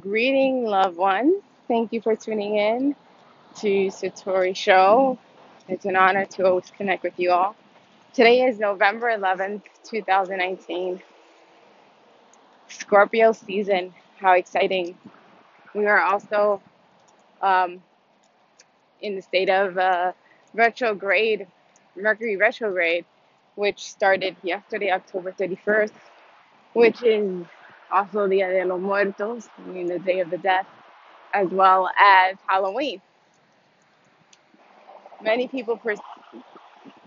Greeting, loved ones. Thank you for tuning in to Satori Show. It's an honor to always connect with you all. Today is November 11th, 2019, Scorpio season. How exciting! We are also um, in the state of uh, retrograde, Mercury retrograde, which started yesterday, October 31st, which is also Dia de los Muertos, meaning the Day of the Dead, as well as Halloween. Many people per-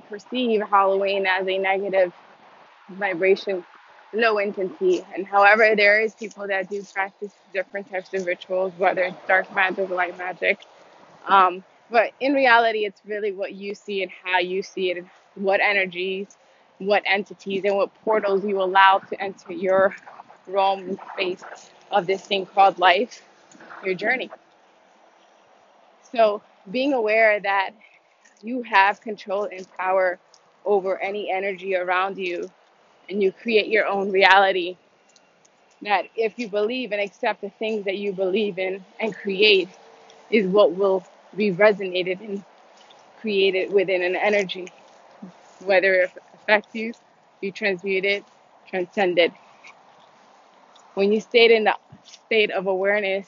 perceive Halloween as a negative vibration, low intensity, and however, there is people that do practice different types of rituals, whether it's dark magic, or light magic. Um, but in reality, it's really what you see and how you see it, and what energies, what entities, and what portals you allow to enter your and space of this thing called life, your journey. So, being aware that you have control and power over any energy around you and you create your own reality that if you believe and accept the things that you believe in and create is what will be resonated and created within an energy whether it affects you you transmute it transcend it when you stay in the state of awareness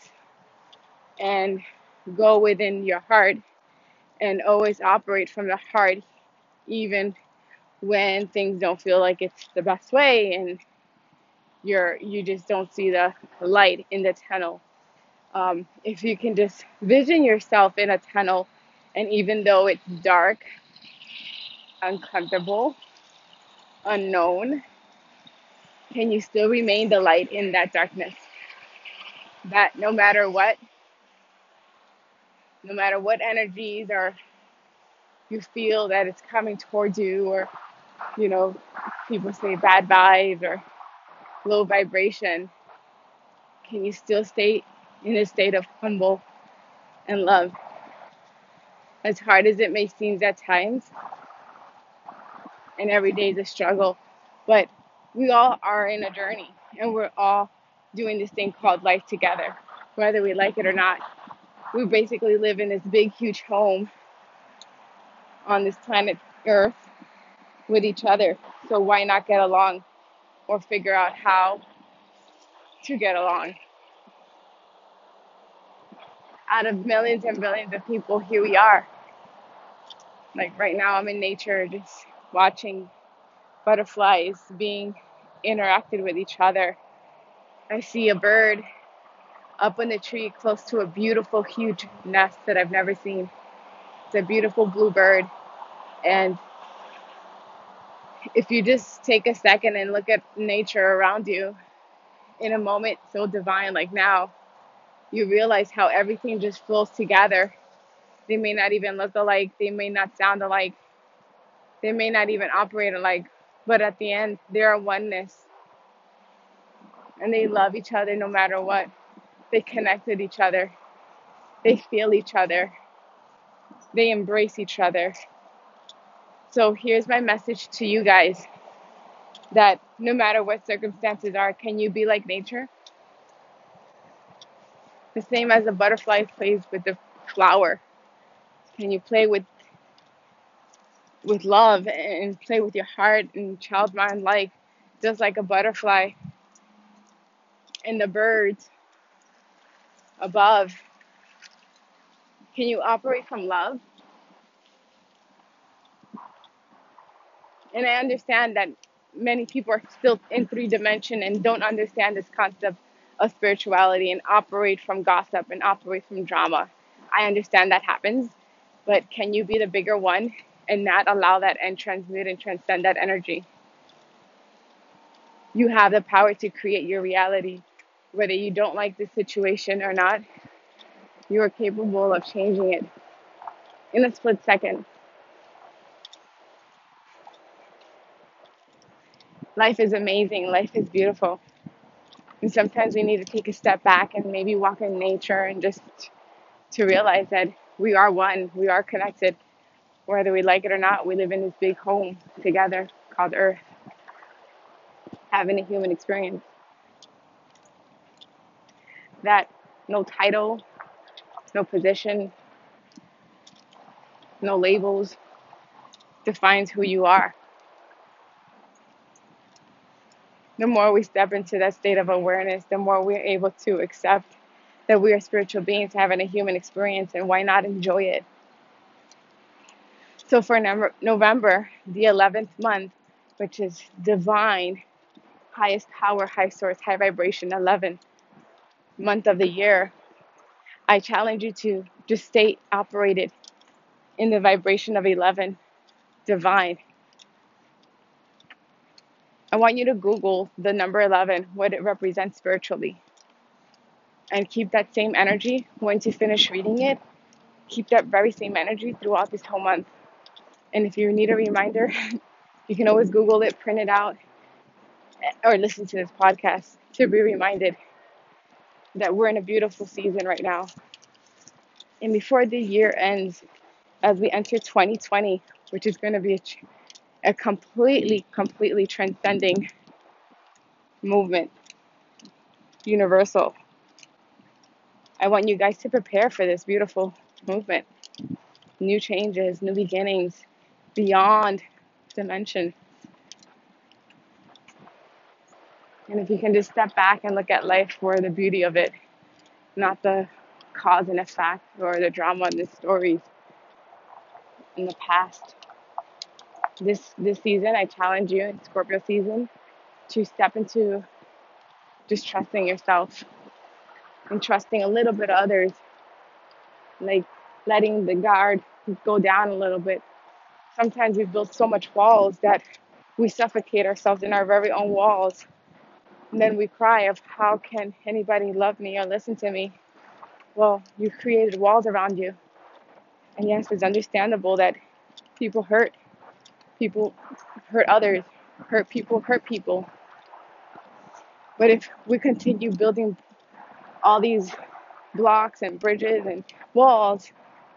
and go within your heart and always operate from the heart even when things don't feel like it's the best way and you're you just don't see the light in the tunnel. Um, if you can just vision yourself in a tunnel and even though it's dark uncomfortable unknown can you still remain the light in that darkness that no matter what no matter what energies or you feel that it's coming towards you or you know people say bad vibes or low vibration can you still stay in a state of humble and love as hard as it may seem at times and every day is a struggle. But we all are in a journey and we're all doing this thing called life together, whether we like it or not. We basically live in this big, huge home on this planet Earth with each other. So why not get along or figure out how to get along? Out of millions and billions of people, here we are. Like right now, I'm in nature just watching butterflies being interacted with each other. I see a bird up in the tree close to a beautiful, huge nest that I've never seen. It's a beautiful blue bird. And if you just take a second and look at nature around you in a moment so divine like now, you realize how everything just flows together. They may not even look alike, they may not sound alike, they may not even operate alike, but at the end, they're oneness and they love each other no matter what. They connect with each other, they feel each other, they embrace each other. So here's my message to you guys that no matter what circumstances are, can you be like nature? The same as a butterfly plays with the flower. Can you play with with love and play with your heart and child mind like just like a butterfly and the birds above? Can you operate from love? And I understand that many people are still in three dimension and don't understand this concept of spirituality and operate from gossip and operate from drama. I understand that happens, but can you be the bigger one and not allow that and transmute and transcend that energy? You have the power to create your reality. Whether you don't like the situation or not, you are capable of changing it in a split second. Life is amazing. Life is beautiful. And sometimes we need to take a step back and maybe walk in nature and just to realize that we are one, we are connected. Whether we like it or not, we live in this big home together called Earth, having a human experience. that no title, no position, no labels defines who you are. The more we step into that state of awareness, the more we're able to accept that we are spiritual beings having a human experience and why not enjoy it? So for November, the 11th month, which is divine, highest power, high source, high vibration, 11th month of the year, I challenge you to just stay operated in the vibration of 11, divine. I want you to Google the number 11, what it represents spiritually. And keep that same energy once you finish reading it. Keep that very same energy throughout this whole month. And if you need a reminder, you can always Google it, print it out, or listen to this podcast to be reminded that we're in a beautiful season right now. And before the year ends, as we enter 2020, which is going to be a, a completely, completely transcending movement, universal. I want you guys to prepare for this beautiful movement. New changes, new beginnings, beyond dimension. And if you can just step back and look at life for the beauty of it, not the cause and effect or the drama and the stories in the past. This this season, I challenge you in Scorpio season to step into just trusting yourself and trusting a little bit others, like letting the guard go down a little bit sometimes we build so much walls that we suffocate ourselves in our very own walls. And then we cry of how can anybody love me or listen to me? Well, you created walls around you. And yes, it's understandable that people hurt. People hurt others. Hurt people hurt people. But if we continue building all these blocks and bridges and walls,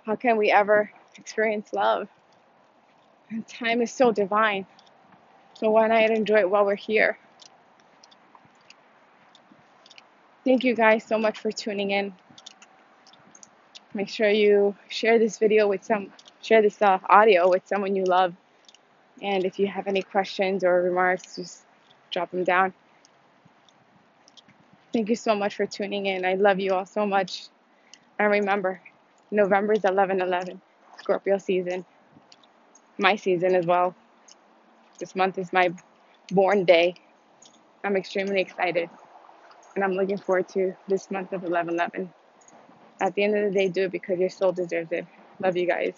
how can we ever experience love? Time is so divine. So why not enjoy it while we're here? Thank you guys so much for tuning in. Make sure you share this video with some, share this uh, audio with someone you love. And if you have any questions or remarks, just drop them down. Thank you so much for tuning in. I love you all so much. And remember, November is 11 11, Scorpio season my season as well. This month is my born day. I'm extremely excited and I'm looking forward to this month of 11 11. At the end of the day, do it because your soul deserves it. Love you guys.